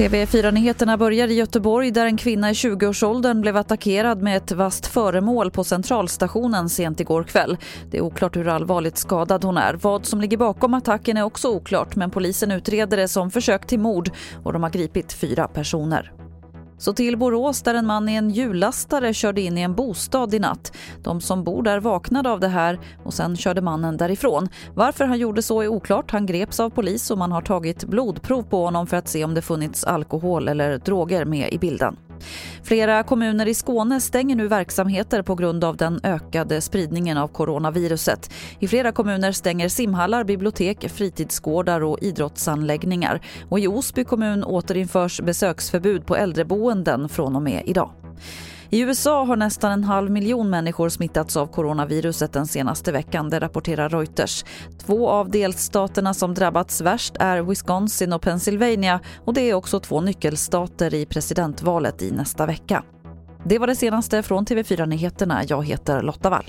TV4-nyheterna börjar i Göteborg där en kvinna i 20-årsåldern blev attackerad med ett vasst föremål på centralstationen sent igår kväll. Det är oklart hur allvarligt skadad hon är. Vad som ligger bakom attacken är också oklart men polisen utreder det som försök till mord och de har gripit fyra personer. Så till Borås där en man i en hjullastare körde in i en bostad i natt. De som bor där vaknade av det här och sen körde mannen därifrån. Varför han gjorde så är oklart. Han greps av polis och man har tagit blodprov på honom för att se om det funnits alkohol eller droger med i bilden. Flera kommuner i Skåne stänger nu verksamheter på grund av den ökade spridningen av coronaviruset. I flera kommuner stänger simhallar, bibliotek, fritidsgårdar och idrottsanläggningar. Och I Osby kommun återinförs besöksförbud på äldreboenden från och med idag. I USA har nästan en halv miljon människor smittats av coronaviruset den senaste veckan, det rapporterar Reuters. Två av delstaterna som drabbats värst är Wisconsin och Pennsylvania och det är också två nyckelstater i presidentvalet i nästa vecka. Det var det senaste från TV4 Nyheterna. Jag heter Lotta Wall.